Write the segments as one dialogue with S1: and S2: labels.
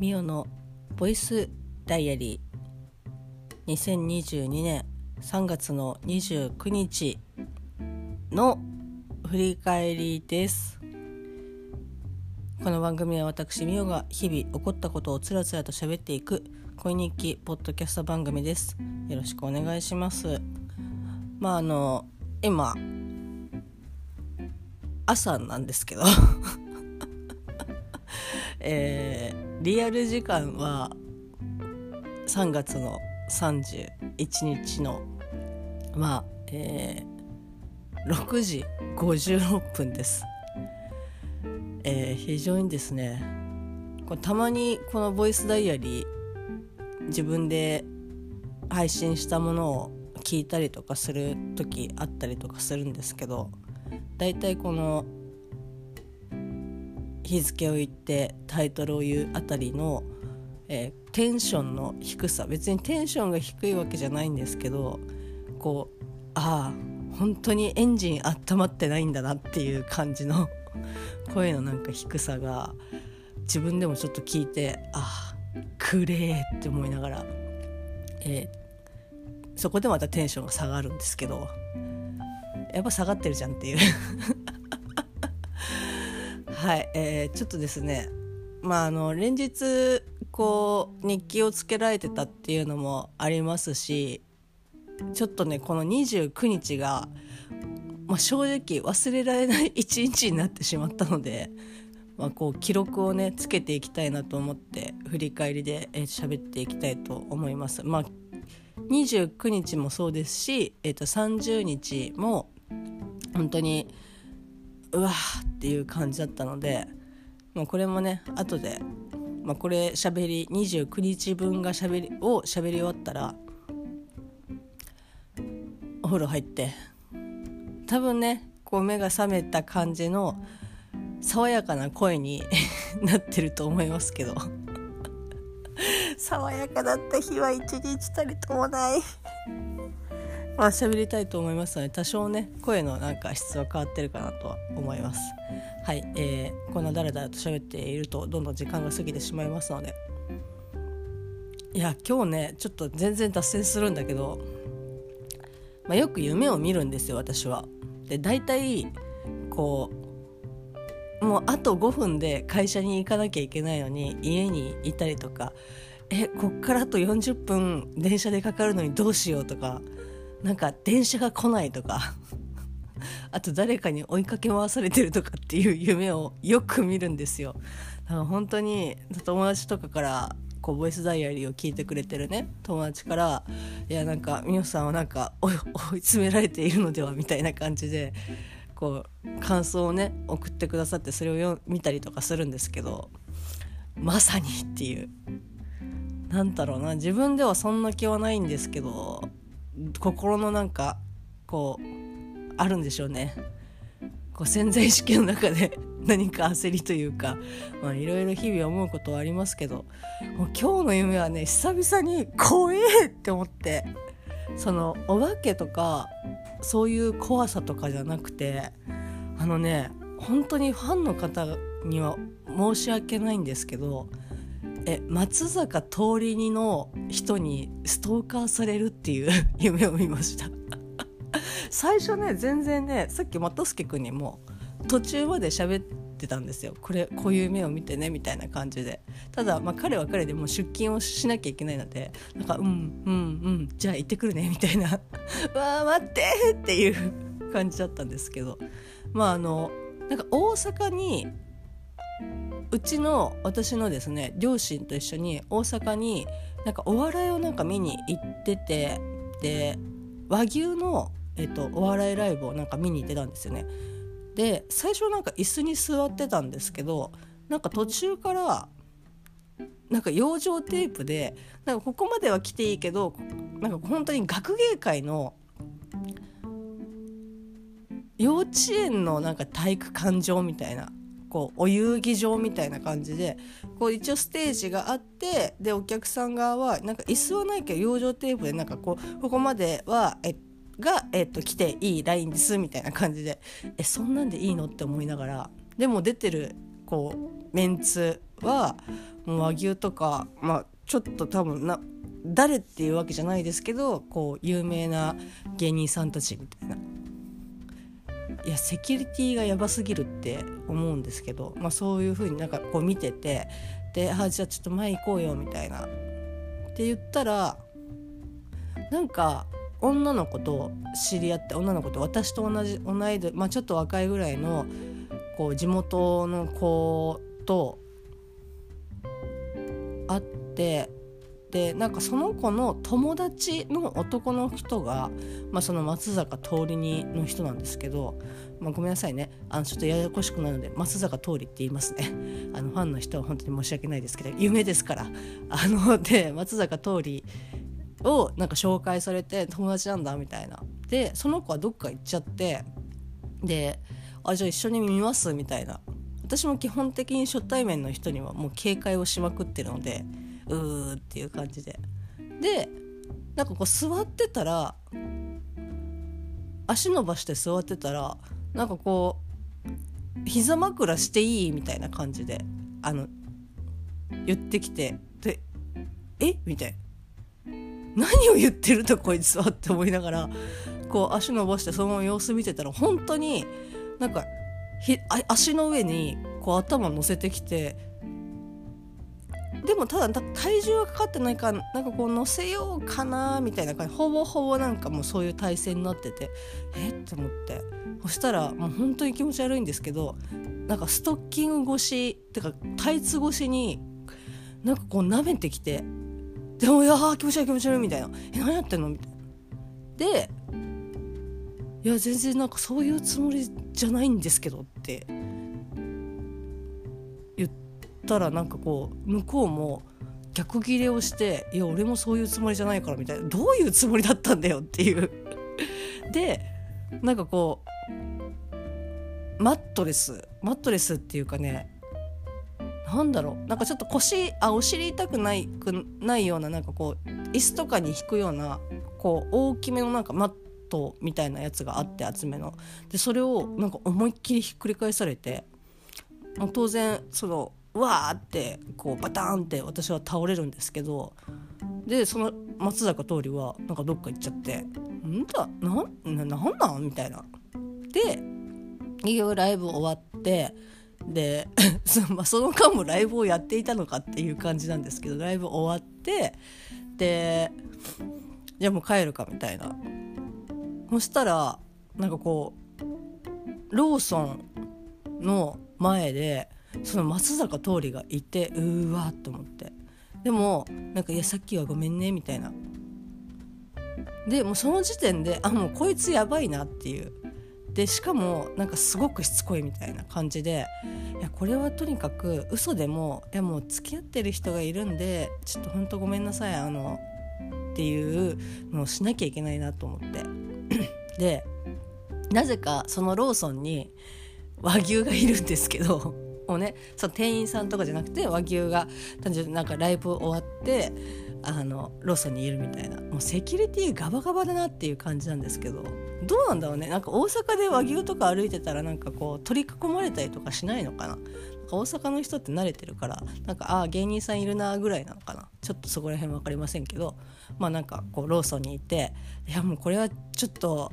S1: ミオのボイスダイアリー2022年3月の29日の振り返りです。この番組は私ミオが日々起こったことをつらつらと喋っていく恋日記ポッドキャスト番組です。よろしくお願いします。まああの今朝なんですけど。えー、リアル時間は3月の31日のまあえー、6時56分です、えー、非常にですねこたまにこのボイスダイアリー自分で配信したものを聞いたりとかする時あったりとかするんですけどだいたいこの日付を言ってタイトルを言うあたりの、えー、テンションの低さ。別にテンションが低いわけじゃないんですけどこうああ本当にエンジン温まってないんだなっていう感じの声のなんか低さが自分でもちょっと聞いてああくれーって思いながら、えー、そこでまたテンションが下がるんですけどやっぱ下がってるじゃんっていう。はい、えー、ちょっとですねまああの連日こう日記をつけられてたっていうのもありますしちょっとねこの29日が、まあ、正直忘れられない 一日になってしまったので、まあ、こう記録をねつけていきたいなと思って振り返りで喋、えー、っていきたいと思います。まあ29日もそうですし、えー、と30日も本当にうわっていう感じだったのでもうこれもね後で、まあ、これしゃべり29日分がしゃべりをしゃべり終わったらお風呂入って多分ねこう目が覚めた感じの爽やかな声に なってると思いますけど。爽やかだった日は一日たりともない。まあ喋りたいと思いますので多少ね声のなんか質は変わってるかなとは思います。はい、えー、こんなだらだらと喋っているとどんどん時間が過ぎてしまいますので。いや今日ねちょっと全然脱線するんだけど、まあ、よく夢を見るんですよ私は。で大体こうもうあと5分で会社に行かなきゃいけないのに家にいたりとかえこっからあと40分電車でかかるのにどうしようとかなんか電車が来ないとか。あと誰かに追いかけ回されてるとかっていう夢をよく見るんですよ。だから本当に友達とかからこうボイスダイアリーを聞いてくれてるね。友達から「いやなんか美穂さんはなんか追い詰められているのでは」みたいな感じでこう感想をね送ってくださってそれを見たりとかするんですけどまさにっていう。なんだろうな。自分ではそんな気はないんですけど心のなんかこうあるんでしょうね。こう潜在意識の中で 何か焦りというかいろいろ日々思うことはありますけどもう今日の夢はね久々に怖えって思ってそのお化けとかそういう怖さとかじゃなくてあのね本当にファンの方には申し訳ないんですけどえ松坂桃李にの人にストーカーされるっていう 夢を見ました。最初ね全然ねさっき又助君にも途中まで喋ってたんですよ。これこういう夢を見てねみたいな感じで。ただ、まあ、彼は彼でもう出勤をしなきゃいけないのでなんかうんうんうんじゃあ行ってくるねみたいな。わあ待ってっていう感じだったんですけど。まああのなんか大阪にうちの私のですね両親と一緒に大阪になんかお笑いをなんか見に行っててで和牛の、えっと、お笑いライブをなんか見に行ってたんですよね。で最初なんか椅子に座ってたんですけどなんか途中からなんか養生テープでなんかここまでは来ていいけどなんか本当に学芸会の幼稚園のなんか体育館場みたいなこうお遊戯場みたいな感じでこう一応ステージがあってでお客さん側はなんか椅子はないけど養生テープでなんかこうここまではえが、えっと、来ていいラインですみたいな感じでえそんなんでいいのって思いながらでも出てるこうメンツはもう和牛とかまあちょっと多分な誰っていうわけじゃないですけどこう有名な芸人さんたちみたいな。いやセキュリティがやばすぎるって思うんですけど、まあ、そういう風になんかこう見ててで「あじゃあちょっと前行こうよ」みたいな。って言ったらなんか女の子と知り合って女の子と私と同じ同い年、まあ、ちょっと若いぐらいのこう地元の子と会ってでなんかその子の友達の男の人が、まあ、その松坂桃李にの人なんですけど、まあ、ごめんなさいね。あのちょっとややこしくなるので松坂桃李って言いますね。あのファンの人は本当に申し訳ないですけど有名ですから。あので松坂桃李をなんか紹介されて友達なんだみたいな。でその子はどっか行っちゃってであじゃあ一緒に見ますみたいな。私も基本的に初対面の人にはもう警戒をしまくってるのでうーっていう感じで。でなんかこう座ってたら足伸ばして座ってたらなんかこう膝枕していいみたいな感じであの言ってきてでえ？みたいな。何を言ってるとこいつはって思いながらこう足伸ばしてそのまま様子見てたら本当になんかひ足の上にこう頭乗せてきてでもただ体重はかかってないからなんかこう乗せようかなみたいな感じ。ほぼほぼなんかもうそういう体勢になってて。え？って思って。そしたらもう本当に気持ち悪いんですけどなんかストッキング越しってかタイツ越しになんかこう舐めてきてでもいや気持ち悪い気持ち悪いみたいな。え何やってんの？みたいな。でいや全然なんかそういうつもりじゃないんですけどって。ったらなんかこう向こうも逆ギレをして「いや俺もそういうつもりじゃないから」みたいなどういうつもりだったんだよっていう。でなんかこうマットレスマットレスっていうかねなんだろうなんかちょっと腰あお尻痛くないくないようななんかこう椅子とかに引くようなこう大きめのなんかマットみたいなやつがあって厚めの。でそれをなんか思いっきりひっくり返されて当然そのわーってこうバタンって私は倒れるんですけどでその松坂桃李はなんかどっか行っちゃって「んだなんなんなん?」みたいな。で結局ライブ終わってで まあ、その間もライブをやっていたのかっていう感じなんですけどライブ終わってでじゃあもう帰るかみたいなそしたらなんかこうローソンの前でその松坂桃李がいてうわっと思って。でもなんか「いやさっきはごめんね」みたいな。でもうその時点であもうこいつやばいなっていう。でしかもなんかすごくしつこいみたいな感じでいやこれはとにかく嘘でもいやもう付き合ってる人がいるんでちょっと本当ごめんなさいあのっていうのをしなきゃいけないなと思って。でなぜかそのローソンに和牛がいるんですけどもねその店員さんとかじゃなくて和牛が単純になんかライブ終わってあのローソンにいるみたいな。もうセキュリティガバガバだなっていう感じなんですけどどうなんだろうね。なんか大阪で和牛とか歩いてたらなんかこう取り囲まれたりとかしないのかな。大阪の人って慣れてるからなんかああ芸人さんいるなぐらいなのかな。ちょっとそこら辺分かりませんけどまあなんかこうローソンにいていやもうこれはちょっと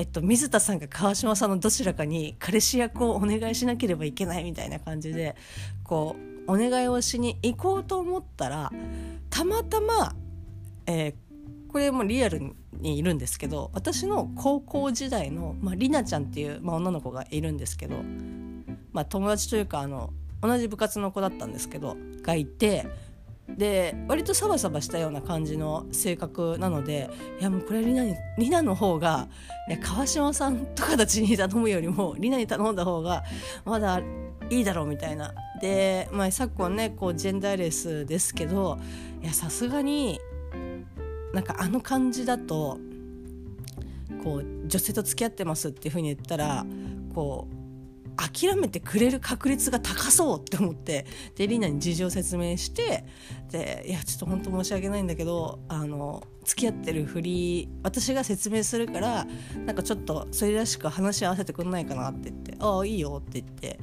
S1: えっと、水田さんが川島さんのどちらかに彼氏役をお願いしなければいけないみたいな感じでこうお願いをしに行こうと思ったらたまたま、えー、これもリアルにいるんですけど私の高校時代の、まあ、りなちゃんっていう、まあ、女の子がいるんですけど、まあ、友達というかあの同じ部活の子だったんですけどがいてで割とサバサバしたような感じの性格なのでいやもうこれリナにリナの方がいや川島さんとかたちに頼むよりもリナに頼んだ方がまだいいだろうみたいな。で、まあ、昨今ねこうジェンダーレスですけどいやさすがになんかあの感じだとこう女性と付き合ってますっていうふうに言ったらこう諦めてくれる確率が高そうって思ってでリーナに事情を説明してでいやちょっと本当申し訳ないんだけどあの付き合ってるふり私が説明するからなんかちょっとそれらしく話し合わせてくんないかなって言って「ああいいよ」って言って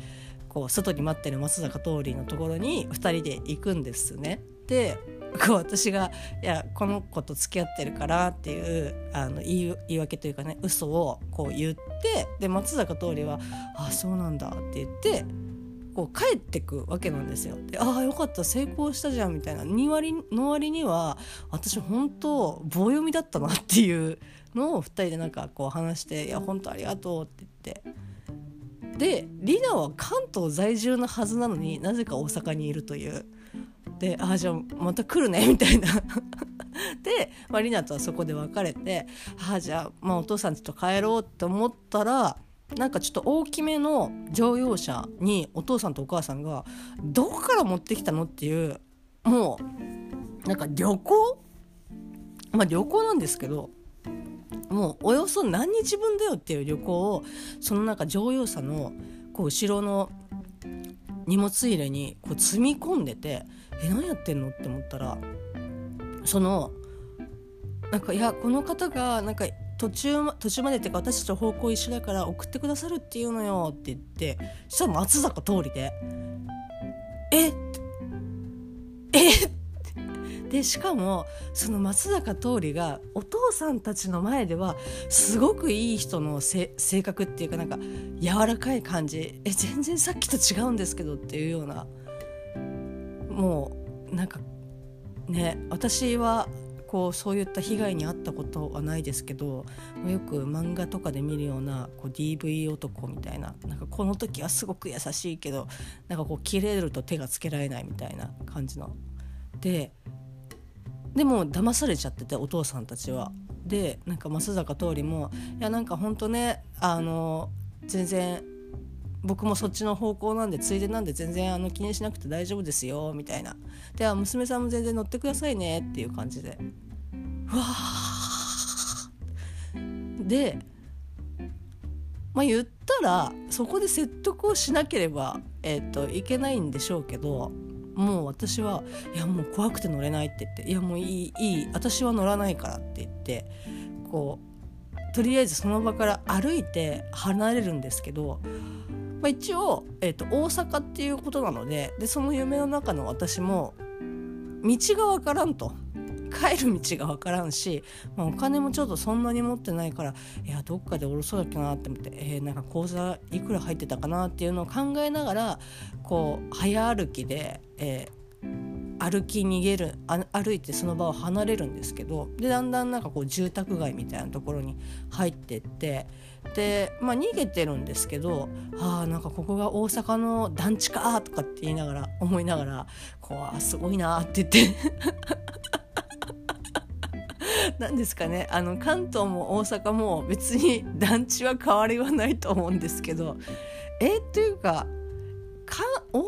S1: ここう外に待ってる松坂桃李のところに2人で行くんですね。でこう私が「いやこの子と付き合ってるから」っていうあの言い言い訳というかね嘘をこう言ってで松坂桃李は「あそうなんだ」って言ってこう帰ってくわけなんですよ。でああよかった成功したじゃんみたいな2割の割には私本当棒読みだったなっていうのを2人でなんかこう話して「いや本当ありがとう」って言って。でリナは関東在住のはずなのになぜか大阪にいるというでああじゃあまた来るね みたいな。で、まあ、リナとはそこで別れてああじゃあ、まあ、お父さんちょっと帰ろうって思ったらなんかちょっと大きめの乗用車にお父さんとお母さんがどこから持ってきたのっていうもうなんか旅行？まあ旅行なんですけどもうおよそ何日分だよっていう旅行をそのなんか乗用車のこう後ろの荷物入れにこう積み込んでてえ何やってんのって思ったらそのなんかいやこの方がなんか途中途中までっていうか私たちと方向一緒だから送ってくださるっていうのよって言ってそしたら松坂通りで「えっ?」えっでしかもその松坂桃李がお父さんたちの前ではすごくいい人の性格っていうかなんか柔らかい感じえ全然さっきと違うんですけどっていうようなもうなんかね私はこうそういった被害に遭ったことはないですけどよく漫画とかで見るようなこう DV 男みたいななんかこの時はすごく優しいけどなんかこう切れると手がつけられないみたいな感じの。ででも騙されちゃっててお父さんたちは。でなんか増坂桃李も「いやなんかほんとねあの全然僕もそっちの方向なんでついでなんで全然あの気にしなくて大丈夫ですよみたいな。では娘さんも全然乗ってくださいねっていう感じで。うわでまあ言ったらそこで説得をしなければ、えーと、いけないんでしょうけどもう私は「いやもう怖くて乗れない」って言って「いやもういいいい私は乗らないから」って言ってこうとりあえずその場から歩いて離れるんですけどまあ、一応、えーと、大阪っていうことなのででその夢の中の私も道が分からんと。帰る道が分からんし、まあ、お金もちょっとそんなに持ってないからいやどっかで下ろそうだっけなって思って、えー、なんか口座いくら入ってたかなっていうのを考えながらこう早歩きで、えー、歩き逃げる歩いてその場を離れるんですけどでだんだんなんかこう住宅街みたいなところに入ってって。で、まあ、逃げてるんですけどあなんかここが大阪の団地かとかって言いながら思いながらこうすごいなって言って 何ですかね。あの関東も大阪も別に 団地は変わりはないと思うんですけどえっていうかか大阪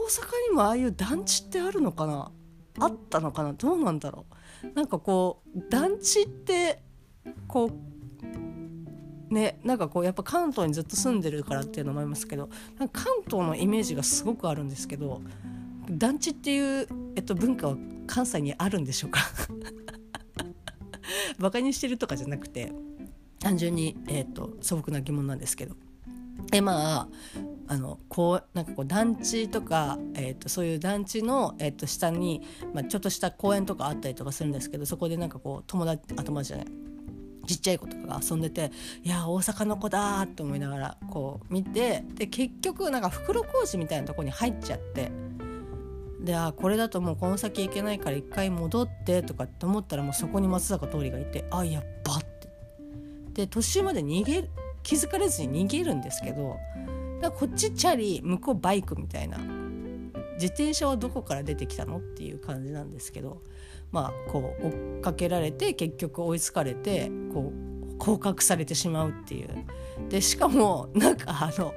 S1: にもああいう団地ってあるのかな？あったのかな？どうなんだろう？なんかこう団地ってこうねなんかこうやっぱ関東にずっと住んでるからっていうのもありますけど関東のイメージがすごくあるんですけど団地っていう、えっと、文化は関西にあるんでしょうか？バカにしてるとかじゃなくて単純に、えっと、素朴な疑問なんですけど。でまああのこうなんかこう団地とか、えーと、そういう団地の、えーと、下に、まあ、ちょっとした公園とかあったりとかするんですけどそこでなんかこう友達あ友達じゃないちっちゃい子とかが遊んでていや大阪の子だって思いながらこう見てで結局なんか袋小路みたいなとこに入っちゃってであこれだともうこの先行けないから一回戻ってとかって思ったらもうそこに松坂桃李がいてあやっばってで途中まで逃げ気づかれずに逃げるんですけどだこっちチャリ向こうバイクみたいな自転車はどこから出てきたのっていう感じなんですけどまあ、こう追っかけられて結局追いつかれてこう降格されてしまうっていう。でしかもなんかあの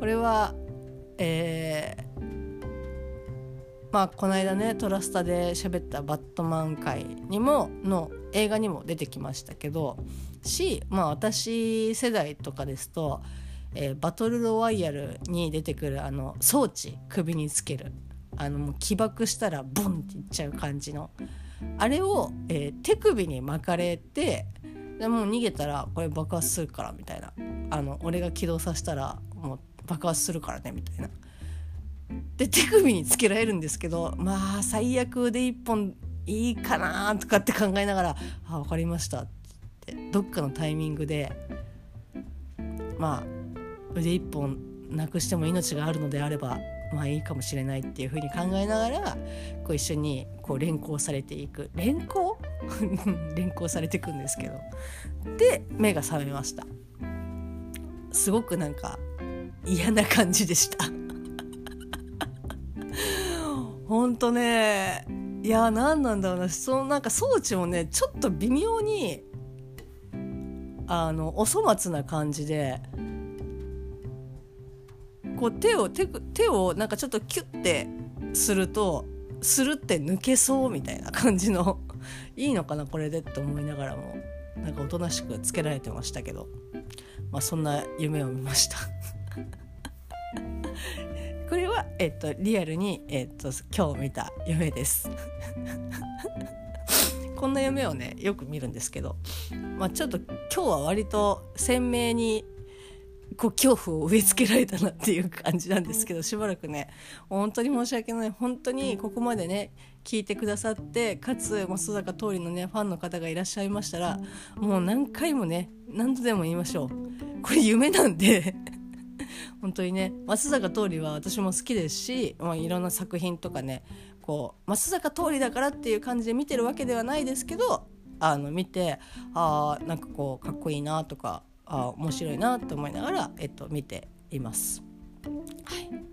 S1: これはえー、まあこの間ねトラスタで喋ったバットマン界にもの映画にも出てきましたけどしまあ私世代とかですと、えー、バトルロワイヤルに出てくるあの装置首につけるあのもう起爆したらボンっていっちゃう感じのあれを、えー、手首に巻かれてでもう逃げたらこれ爆発するからみたいな。あの俺が起動させたらもう爆発するからねみたいな。で手首につけられるんですけどまあ最悪で1本いいかなとかって考えながら「あ分かりました」ってどっかのタイミングでまあ腕1本なくしても命があるのであればまあいいかもしれないっていうふうに考えながらこう一緒にこう連行されていく。連行？連行されていくんですけど。で目が覚めました。すごくなんか嫌な感じでした。ほんとねいや何なんだろうな。そのなんか装置もねちょっと微妙にあのお粗末な感じでこう手を手手をなんかちょっとキュッてするとするって抜けそうみたいな感じのいいのかなこれでって思いながらも。なんかおとなしくつけられてましたけど、まあ、そんな夢を見ました。これは、えっと、リアルに、えっと、今日見た夢です。こんな夢をねよく見るんですけど、まあ、ちょっと今日は割と鮮明にこう恐怖を植え付けられたなっていう感じなんですけどしばらくね本当に申し訳ない。本当にここまでね聞いてくださってかつ松坂桃李のねファンの方がいらっしゃいましたらもう何回もね何度でも言いましょう。これ夢なんで本当にね松坂桃李は私も好きですし、まあ、いろんな作品とかねこう松坂桃李だからっていう感じで見てるわけではないですけどあの見てあなんかこうかっこいいなとかあ面白いなと思いながら、えっと、見ています。はい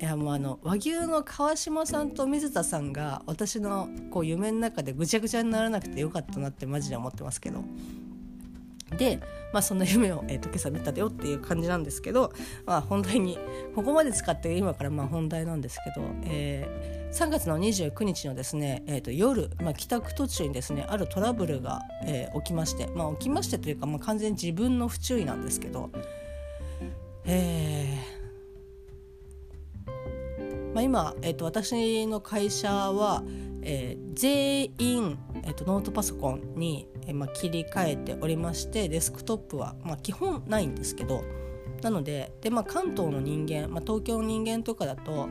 S1: いやもうあの和牛の川島さんと水田さんが私のこう夢の中でぐちゃぐちゃにならなくてよかったなってマジで思ってますけどで、まあ、そんな夢を、えーと、今朝見たよっていう感じなんですけど、まあ、本題にここまで使って今からまあ本題なんですけど、えー、3月の29日のですね、えーと、夜、まあ、帰宅途中にですねあるトラブルが、えー、起きまして、まあ、起きましてというか、まあ、完全に自分の不注意なんですけど、えーまあ、今、えーと私の会社は、えー、全員、えーと、ノートパソコンに、えー、まあ、切り替えておりましてデスクトップは、まあ、基本ないんですけどなのでで、まあ、関東の人間、まあ、東京の人間とかだと、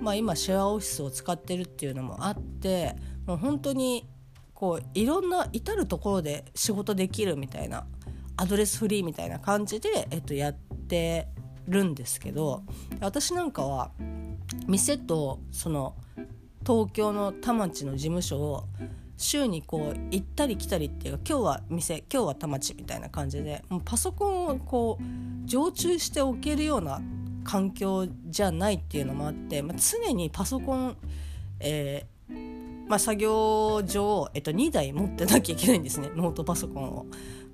S1: まあ、今シェアオフィスを使ってるっていうのもあってもう本当にこういろんな至る所で仕事できるみたいなアドレスフリーみたいな感じで、えっと、やってるんですけど私なんかは店とその東京の田町の事務所を週にこう行ったり来たりっていうか今日は店今日は田町みたいな感じでもうパソコンをこう常駐しておけるような環境じゃないっていうのもあって、まあ、常にパソコン、えーまあ、作業上、えっと、2台持ってなきゃいけないんですねノートパソコンを。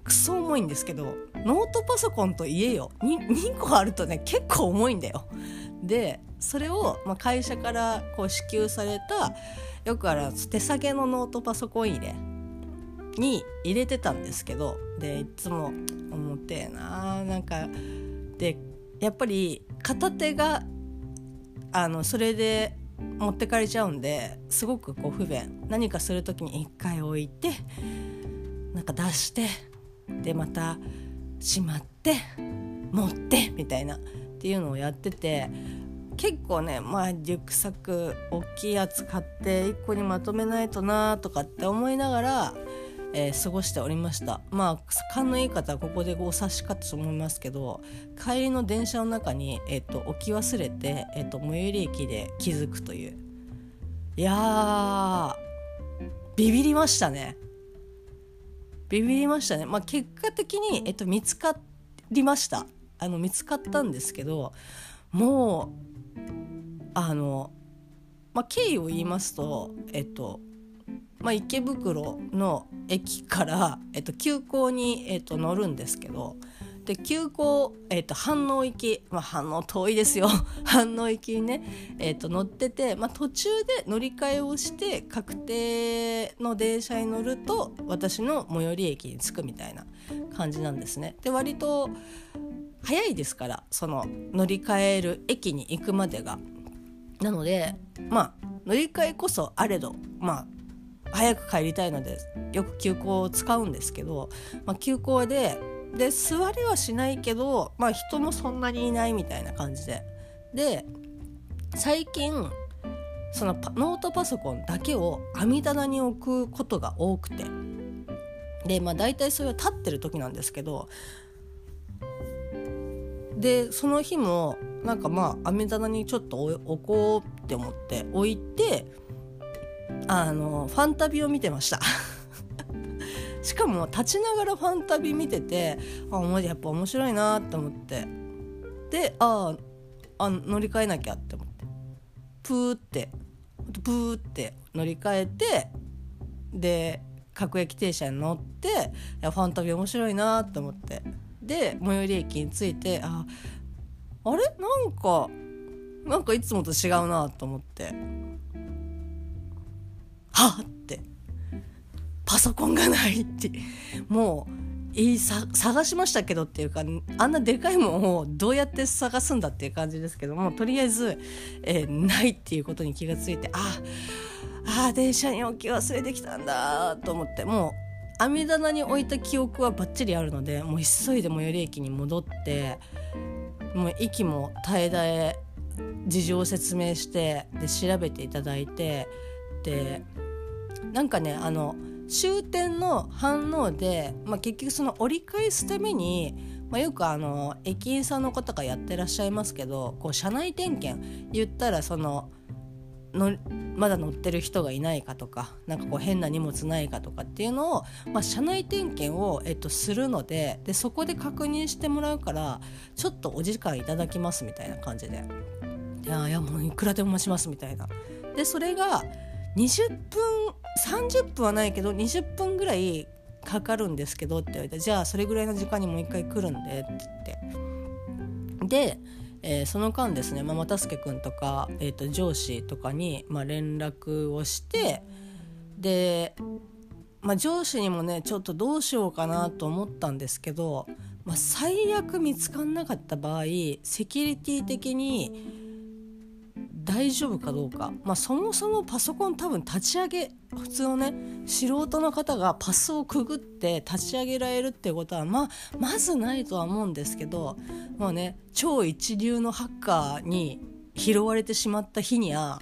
S1: クソ重いんですけどノートパソコンといえよ 2, 2個あるとね結構重いんだよ。でそれを、まあ、会社からこう支給されたよくある手提げのノートパソコン入れに入れてたんですけどでいつも思ってえななんかでやっぱり片手があのそれで持ってかれちゃうんですごくこう不便。何かする時に一回置いてなんか出してでまたしまって持ってみたいなっていうのをやってて結構ねまあリュックサック大きいやつ買って1個にまとめないとなとかって思いながら、えー、過ごしておりました。まあ勘のいい方はここでお察しかと思いますけど帰りの電車の中に、えーと、置き忘れて、えーと、最寄り駅で気づくという。いやビビりましたね。ビビりましたね。まあ結果的に、えーと見つかりました。あの見つかったんですけどもうあの、まあ、経緯を言いますとえっとまあ、池袋の駅から、えっと、急行に、えっと、乗るんですけどで急行、えっと、飯能行き、まあ、飯能遠いですよ 飯能行きにね、えっと、乗ってて、まあ、途中で乗り換えをして確定の電車に乗ると私の最寄り駅に着くみたいな感じなんですね。で割と早いですからその乗り換える駅に行くまでが。なのでまあ乗り換えこそあれどまあ早く帰りたいのでよく急行を使うんですけど、まあ、急行でで座りはしないけど、まあ、人もそんなにいないみたいな感じで。で最近そのノートパソコンだけを網棚に置くことが多くて。でまあ大体それは立ってる時なんですけどでその日もなんかまあ網棚にちょっと置こうって思って置いてあのファンタビを見てました。しかも立ちながらファンタビ見ててあやっぱ面白いなって思って。でああ乗り換えなきゃって思って。プーってプーって乗り換えてで各駅停車に乗っていやファンタビ面白いなと思って。で最寄り駅に着いてああれ？なんかなんかいつもと違うなと思って。はっ！って。パソコンがないって。もういいさ探しましたけどっていうかあんなでかいもんをどうやって探すんだっていう感じですけどもとりあえず、えー、ないっていうことに気がついてああ電車に置き忘れてきたんだと思ってもう網棚に置いた記憶はバッチリあるのでもう急いで最寄り駅に戻ってもう息も絶え絶え事情を説明してで調べていただいてでなんかねあの終点の反応で、まあ、結局その折り返すために、まあ、よくあの駅員さんの方がやってらっしゃいますけどこう車内点検言ったらそののまだ乗ってる人がいないかとかなんかこう変な荷物ないかとかっていうのを、まあ、車内点検を、えっと、するのででそこで確認してもらうからちょっとお時間いただきますみたいな感じでいやいやもういくらでも待ちますみたいな。でそれが20分30分はないけど20分ぐらいかかるんですけどって言われてじゃあそれぐらいの時間にもう一回来るんでって言ってで、えー、その間ですね、まあ、又助君とか、えー、と上司とかに、まあ、連絡をしてで、まあ、上司にもねちょっとどうしようかなと思ったんですけど、まあ、最悪見つかんなかった場合セキュリティ的に大丈夫かどうか、まあ、そもそもパソコン多分立ち上げ普通のね素人の方がパスをくぐって立ち上げられるってことは、まあ、まずないとは思うんですけどもうね超一流のハッカーに拾われてしまった日には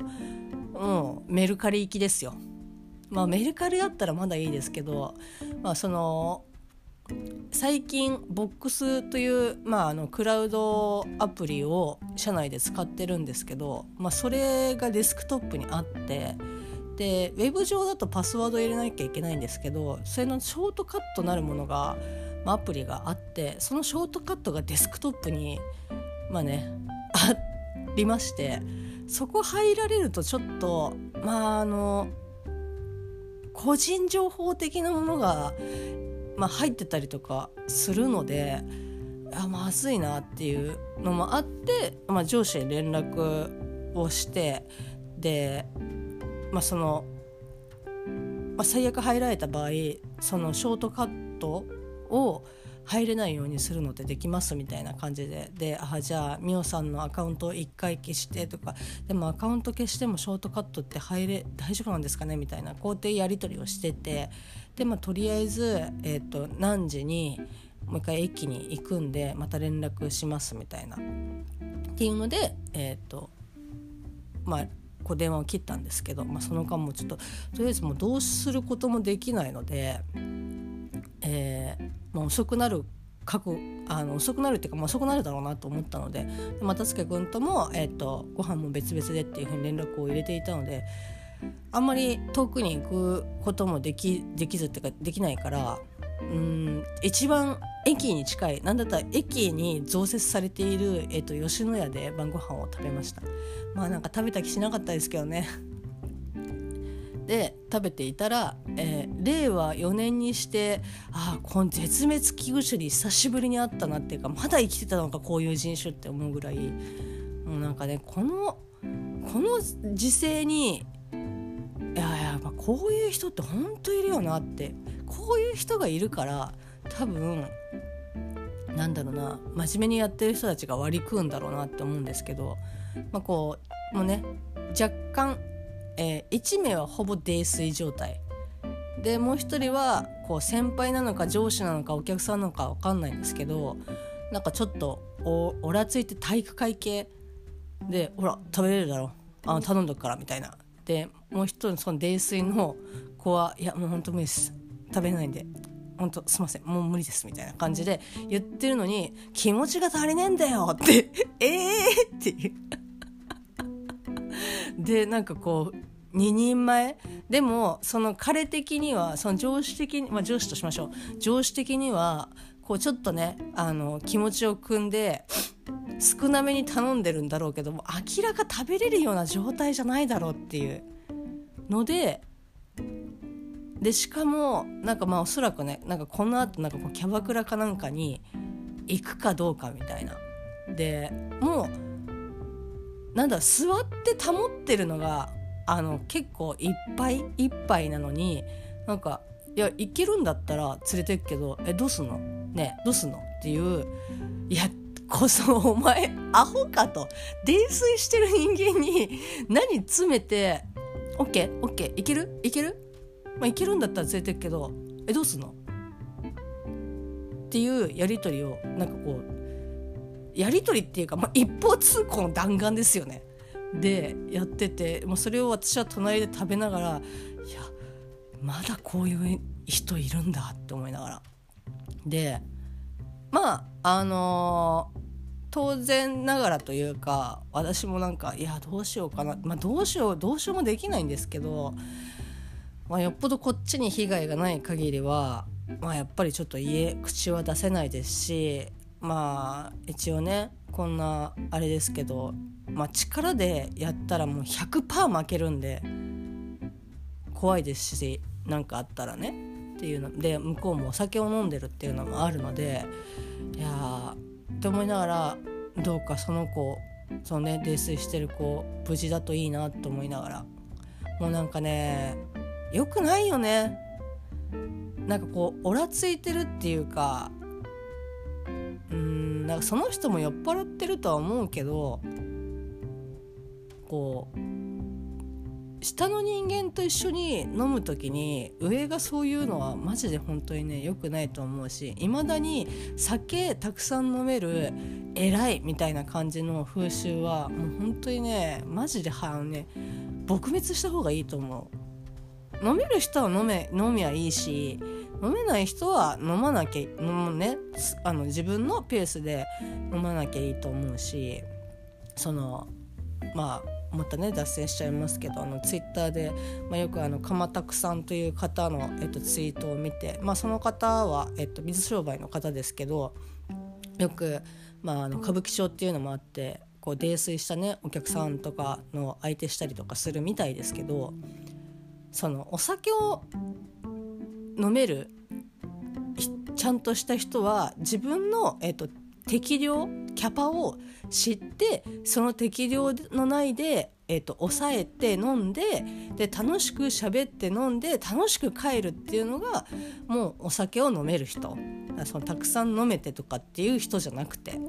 S1: もうメルカリ行きですよ。まあ、メルカリだったらまだいいですけど、まあ、その最近ボックスという、まあ、あのクラウドアプリを社内で使ってるんですけど、まあ、それがデスクトップにあってでウェブ上だとパスワード入れなきゃいけないんですけどそれのショートカットなるものが、まあ、アプリがあってそのショートカットがデスクトップにまあねありましてそこ入られるとちょっとまああの個人情報的なものがまあ、入ってたりとかするのであまずいなっていうのもあって、まあ、上司に連絡をしてで、まあ、その、まあ、最悪入られた場合そのショートカットを入れないようにするのってできますみたいな感じでであじゃあ美桜さんのアカウントを1回消してとかでもアカウント消してもショートカットって入れ大丈夫なんですかねみたいな工程やり取りをしててでまあとりあえず、えーと、何時にもう一回駅に行くんでまた連絡しますみたいな。っていうのでえっ、ー、とまあこう電話を切ったんですけど、まあ、その間もちょっととりあえずもうどうすることもできないので、えー、まあ、遅くなるくあの遅くなるっていうか、まあ、遅くなるだろうなと思ったので又助君とも、えーと、ご飯も別々でっていうふうに連絡を入れていたのであんまり遠くに行くこともできできずっていうかできないからうん一番駅に近い何だったら駅に増設されている、えーと吉野家で晩ご飯を食べました。まあなんか食べた気しなかったですけどね。で食べていたら、えー、令和4年にしてああこの絶滅危惧種に久しぶりに会ったなっていうかまだ生きてたのかこういう人種って思うぐらい。もうなんかねこのこの時勢にいやいや、まあ、こういう人って本当いるよなって。こういう人がいるから多分なんだろうな真面目にやってる人たちが割り食うんだろうなって思うんですけど、まあ、こうもうね若干えー、1名はほぼ泥酔状態。でもう1人はこう先輩なのか上司なのかお客さんなのか分かんないんですけどなんかちょっとおらついて体育会系でほら食べれるだろ。あ頼んどくからみたいな。でもう一人その泥酔の子はいやもうほんと無理です。食べないんで。本当すいません。もう無理ですみたいな感じで言ってるのに気持ちが足りねえんだよって ええ、っていう。でなんかこう2人前。でもその彼的にはその上司的に、まあ、上司としましょう。上司的にはこうちょっとねあの気持ちを組んで少なめに頼んでるんだろうけども明らか食べれるような状態じゃないだろうっていう。のででしかもなんかまあおそらくねなんかこのあとんかこうキャバクラかなんかに行くかどうかみたいな。でもうなんだ座って保ってるのがあの結構いっぱいいっぱいなのになんかいや行けるんだったら連れてくけどえどうすんの？ねどうすんの？っていういやこそお前アホかと泥酔してる人間に何詰めて OKOK いける？いける？まあ、いけるんだったら連れてくけどえどうすんの？っていうやり取りをなんかこうやり取りっていうか、まあ、一方通行の弾丸ですよね。でやっててもうそれを私は隣で食べながらまだこういう人いるんだって思いながら。でまああのー、当然ながらというか私もなんかいやどうしようかな、まあ、どうしようどうしようもできないんですけどまあ、よっぽどこっちに被害がない限りは、まあ、やっぱりちょっと家口は出せないですしまあ一応ねこんなあれですけど、まあ、力でやったらもう100%負けるんで怖いですし何かあったらねっていうので向こうもお酒を飲んでるっていうのもあるのでいやって思いながらどうかその子そのね泥酔してる子無事だといいなと思いながらもうなんかね良くないよね。なんかこうオラついてるっていうかうんなんかその人も酔っ払ってるとは思うけどこう下の人間と一緒に飲む時に上がそういうのはマジで本当にね良くないと思うしいまだに酒たくさん飲める偉いみたいな感じの風習はもう本当にねマジではね撲滅した方がいいと思う。飲める人は飲め飲みはいいし飲めない人は飲まなきゃ飲むねあの自分のペースで飲まなきゃいいと思うしそのまあまたね脱線しちゃいますけどあのツイッターで、まあ、よくあの鎌田さんという方の、えっと、ツイートを見て、まあ、その方は、えっと、水商売の方ですけどよく、まあ、あの歌舞伎町っていうのもあってこう泥酔したねお客さんとかの相手したりとかするみたいですけどそのお酒を飲めるちゃんとした人は自分の、えーと、適量キャパを知ってその適量の内で、えーと、抑えて飲んでで楽しく喋って飲んで楽しく帰るっていうのがもうお酒を飲める人。そのたくさん飲めてとかっていう人じゃなくて。いや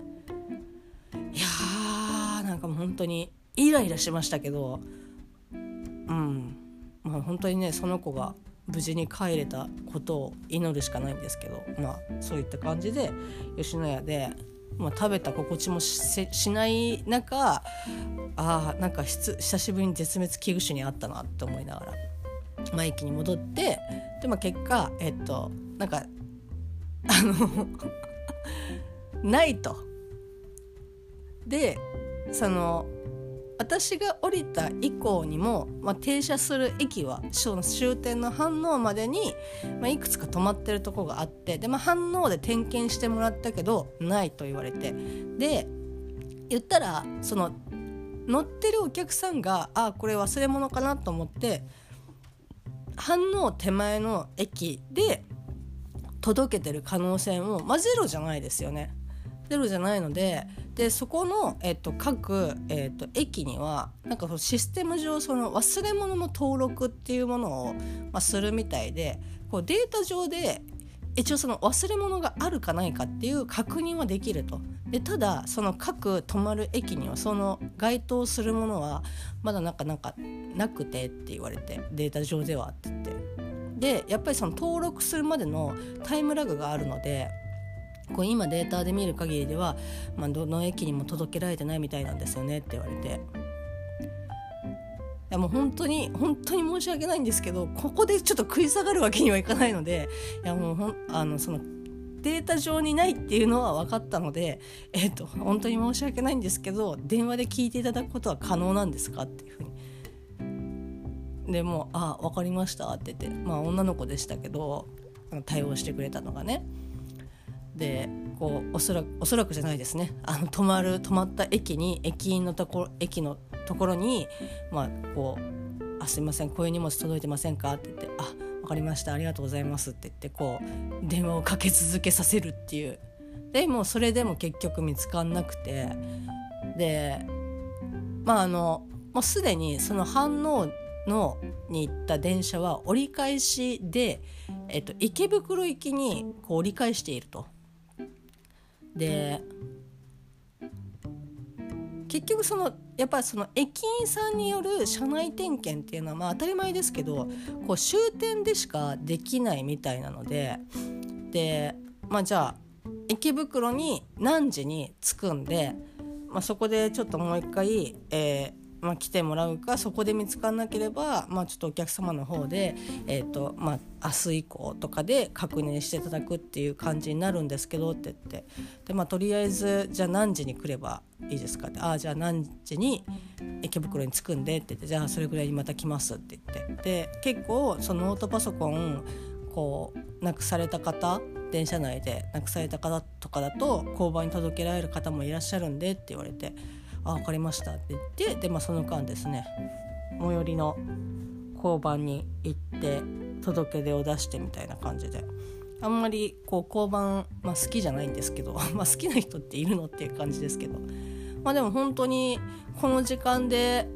S1: ーなんかもう本当にイライラしましたけど。うん。まあ、本当にねその子が無事に帰れたことを祈るしかないんですけど、まあ、そういった感じで吉野家で、まあ、食べた心地もしない中あなんか久しぶりに絶滅危惧種にあったなって思いながら、まあ、駅に戻ってで、まあ、結果えっとなんかあの ないと。でその私が降りた以降にも、まあ、停車する駅は終点の反応までに、まあ、いくつか止まってるとこがあってで、まあ、反応で点検してもらったけどないと言われてで言ったらその乗ってるお客さんがあこれ忘れ物かなと思って反応手前の駅で届けてる可能性も、まあ、ゼロじゃないですよね。ゼロじゃないのででそこの、えっと、各、えっと、駅にはなんかそのシステム上その忘れ物の登録っていうものを、まあ、するみたいでこうデータ上で一応その忘れ物があるかないかっていう確認はできると。でただその各止まる駅にはその該当するものはまだなんかなんかなくてって言われてデータ上ではって言って。でやっぱりその登録するまでのタイムラグがあるのでこう今データで見る限りでは、まあ、どの駅にも届けられてないみたいなんですよねって言われていやもう本当に本当に申し訳ないんですけどここでちょっと食い下がるわけにはいかないのでいやもうほんあのそのデータ上にないっていうのは分かったので、えっ、と本当に申し訳ないんですけど電話で聞いていただくことは可能なんですかっていうふうに。でもう「あ分かりました」って言ってまあ女の子でしたけど対応してくれたのがね。でこうおそらくおそらくじゃないですねあの止まる止まった駅に駅員のところ駅のところにまあこう「あすいませんこういう荷物届いてませんか?」って言って「あ分かりましたありがとうございます」って言ってこう電話をかけ続けさせるっていうでもそれでも結局見つかんなくてでまああのもうすでにその反応のに行った電車は折り返しで、えっと、池袋行きにこう折り返していると。で結局そのやっぱりその駅員さんによる車内点検っていうのはまあ当たり前ですけどこう終点でしかできないみたいなのででまあじゃあ池袋に何時に着くんで、まあ、そこでちょっともう一回、えーまあ、来てもらうかそこで見つからなければ、まあ、ちょっとお客様の方で、えーとまあ、明日以降とかで確認していただくっていう感じになるんですけどって言って。で、まあ、とりあえずじゃあ何時に来ればいいですかって。ああじゃあ何時に池袋に着くんでって言って。じゃあそれぐらいにまた来ますって言って。で結構そのノートパソコンこうなくされた方電車内でなくされた方とかだと交番に届けられる方もいらっしゃるんでって言われて。あ分かりました」って言ってで、まあ、その間ですね最寄りの交番に行って届け出を出してみたいな感じで。あんまりこう交番、まあ、好きじゃないんですけど まあ好きな人っているのっていう感じですけど。まあでも本当にこの時間で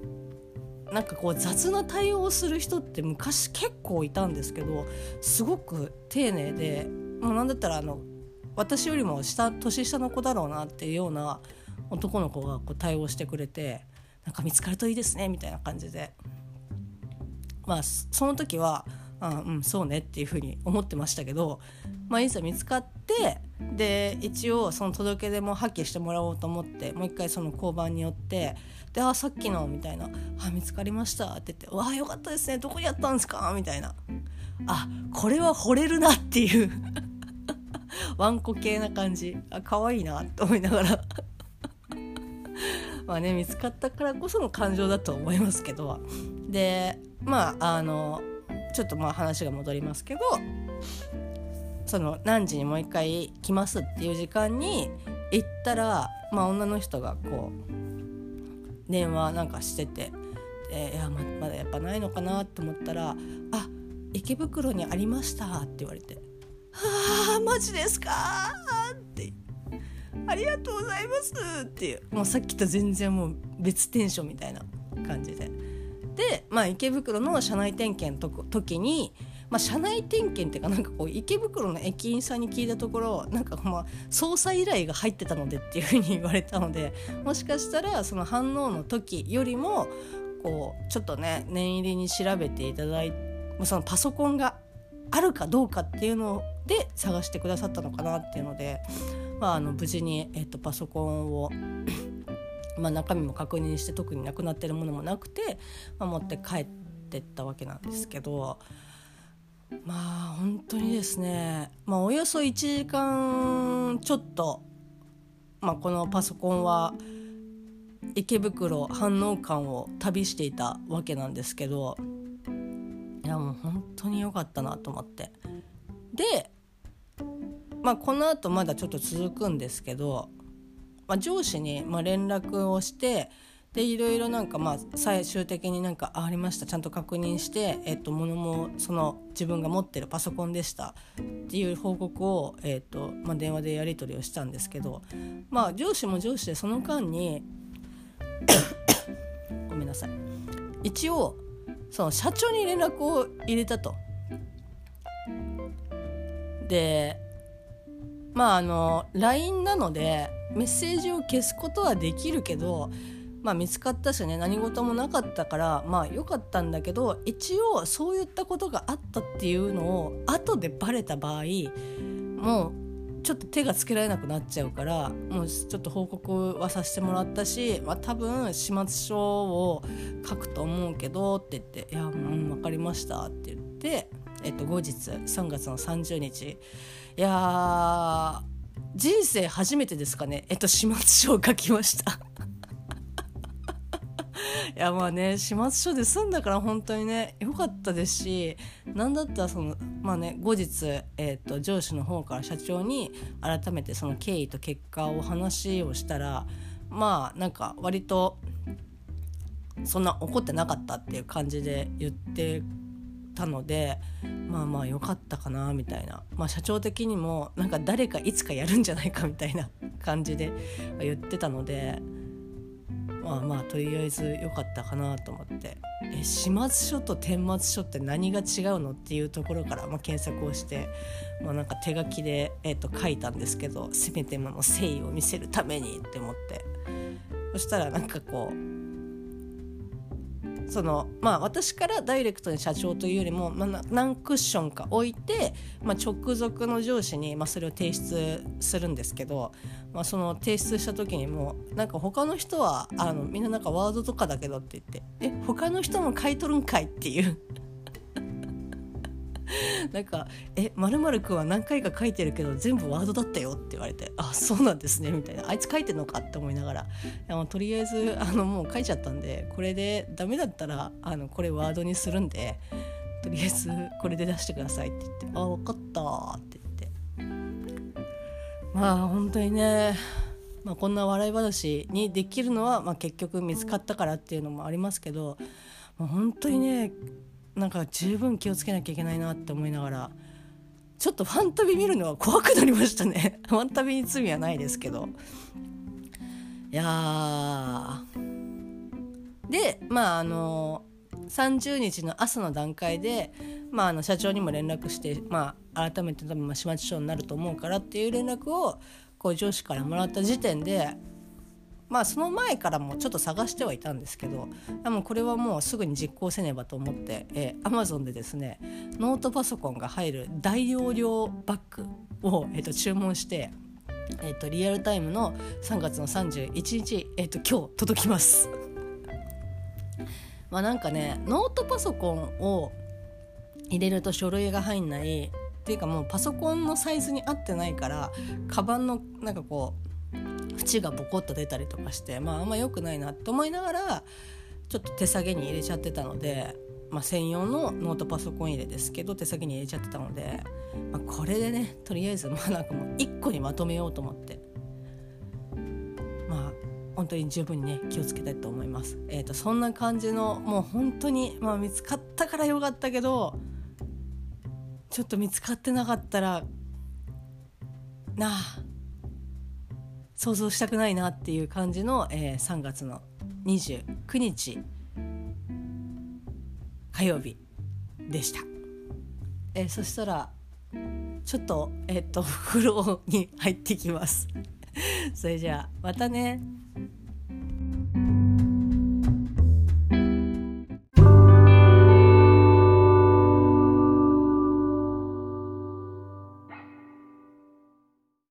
S1: なんかこう雑な対応をする人って昔結構いたんですけどすごく丁寧でもうなんだったらあの私よりも下年下の子だろうなっていうような男の子がこう対応してくれてなんか見つかるといいですねみたいな感じで。まあその時はあうんそうねっていうふうに思ってましたけど、まあ、いざ見つかってで一応その届け出も破棄してもらおうと思ってもう一回その交番に寄って「であさっきの」みたいな「あ見つかりました」って言って「わあよかったですねどこにやったんですか?」みたいな「あこれは惚れるな」っていう。ワンコ系な感じ。あ可愛いなと思いながら。まあね見つかったからこその感情だと思いますけどでまああのちょっとまあ話が戻りますけどその何時にもう一回来ますっていう時間に行ったら、まあ、女の人がこう電話なんかしてて「でいやままだやっぱないのかな?」と思ったら「あ池袋にありました」って言われて「はあマジですか?」ありがとうございます」っていうもうさっきと全然もう別テンションみたいな感じで。で、まあ、池袋の車内点検の時に、まあ、車内点検っていうかなんかこう池袋の駅員さんに聞いたところなんかまあ捜査依頼が入ってたのでっていうふうに言われたので もしかしたらその反応の時よりもこうちょっとね念入りに調べていただいてそのパソコンがあるかどうかっていうので探してくださったのかなっていうのでまあ、あの無事に、えっと、パソコンをまあ、中身も確認して特になくなってるものもなくて、まあ、持って帰ってったわけなんですけどまあ本当にですね、まあ、およそ1時間ちょっと、まあ、このパソコンは池袋反応館を旅していたわけなんですけどいやもう本当に良かったなと思って。でまあ、このあとまだちょっと続くんですけど、まあ、上司にま連絡をしてでいろいろなんかまあ最終的になんかありましたちゃんと確認して、えっと、物もその自分が持ってるパソコンでしたっていう報告を、えっとまあ、電話でやり取りをしたんですけど、まあ、上司も上司でその間に ごめんなさい。一応その社長に連絡を入れたと。でまああの LINE なのでメッセージを消すことはできるけど、まあ、見つかったしね何事もなかったからまあ良かったんだけど一応そういったことがあったっていうのを後でバレた場合もうちょっと手がつけられなくなっちゃうからもうちょっと報告はさせてもらったし、まあ、多分始末書を書くと思うけどって言って「いやもう分かりました」って言って、えっと、後日3月の30日いや人生初めてですかね。えっと始末書を書きました。いやまあね始末書で済んだから本当にね良かったですし何だったらそのまあね後日、えーと、上司の方から社長に改めてその経緯と結果を話をしたらまあなんか割とそんな怒ってなかったっていう感じで言ってたのでまあまあ良かったかなみたいな、まあ、社長的にもなんか誰かいつかやるんじゃないかみたいな感じで言ってたので。まあまあとりあえず良かったかなと思って。え始末書と顛末書って何が違うのっていうところから、まあ、検索をして、まあ、なんか手書きで、えー、と書いたんですけどせめてもの誠意を見せるためにって思って。そしたらなんかこうそのまあ私からダイレクトに社長というよりも、まあ、何クッションか置いて、まあ、直属の上司に、まあ、それを提出するんですけど、まあ、その提出した時にもなんか他の人はあのみんななんかワードとかだけどって言って「え他の人も書いとるんかい?」っていう なんか「えまるくんは何回か書いてるけど全部ワードだったよ」って言われて「あそうなんですね」みたいな「あいつ書いてんのか?」って思いながらいやとりあえずあのもう書いちゃったんでこれでダメだったらあのこれワードにするんでとりあえずこれで出してくださいって言って「あ分かった」ってまあ本当にねまあ、こんな笑い話にできるのは、まあ、結局見つかったからっていうのもありますけど、まあ、本当にねなんか十分気をつけなきゃいけないなって思いながらちょっとファンタビ見るのは怖くなりましたね。ファンタビに罪はないですけど。いやでまああの30日の朝の段階で、まあ、あの社長にも連絡して、まあ、改めて多分始末書になると思うからっていう連絡をこう上司からもらった時点でまあその前からもちょっと探してはいたんですけどでもこれはもうすぐに実行せねばと思って、えー、Amazon でですねノートパソコンが入る大容量バッグを、えー、と注文して、えー、とリアルタイムの3月の31日、えー、と今日届きます。まあなんかねノートパソコンを入れると書類が入んないていうかもうパソコンのサイズに合ってないからカバンのなんかこう縁がボコッと出たりとかしてまああんま良くないなって思いながらちょっと手下げに入れちゃってたので、まあ、専用のノートパソコン入れですけど手下げに入れちゃってたので、まあ、これでねとりあえずまあなんかもう1個にまとめようと思ってまあ本当に十分にね気をつけたいと思います。えーと、そんな感じのもう本当に、まあ、見つかったからよかったけどちょっと見つかってなかったらなあ想像したくないなっていう感じの、えー、3月の29日火曜日でした、えー、そしたらちょっとえっ、と風呂に入ってきます。それじゃあまたね。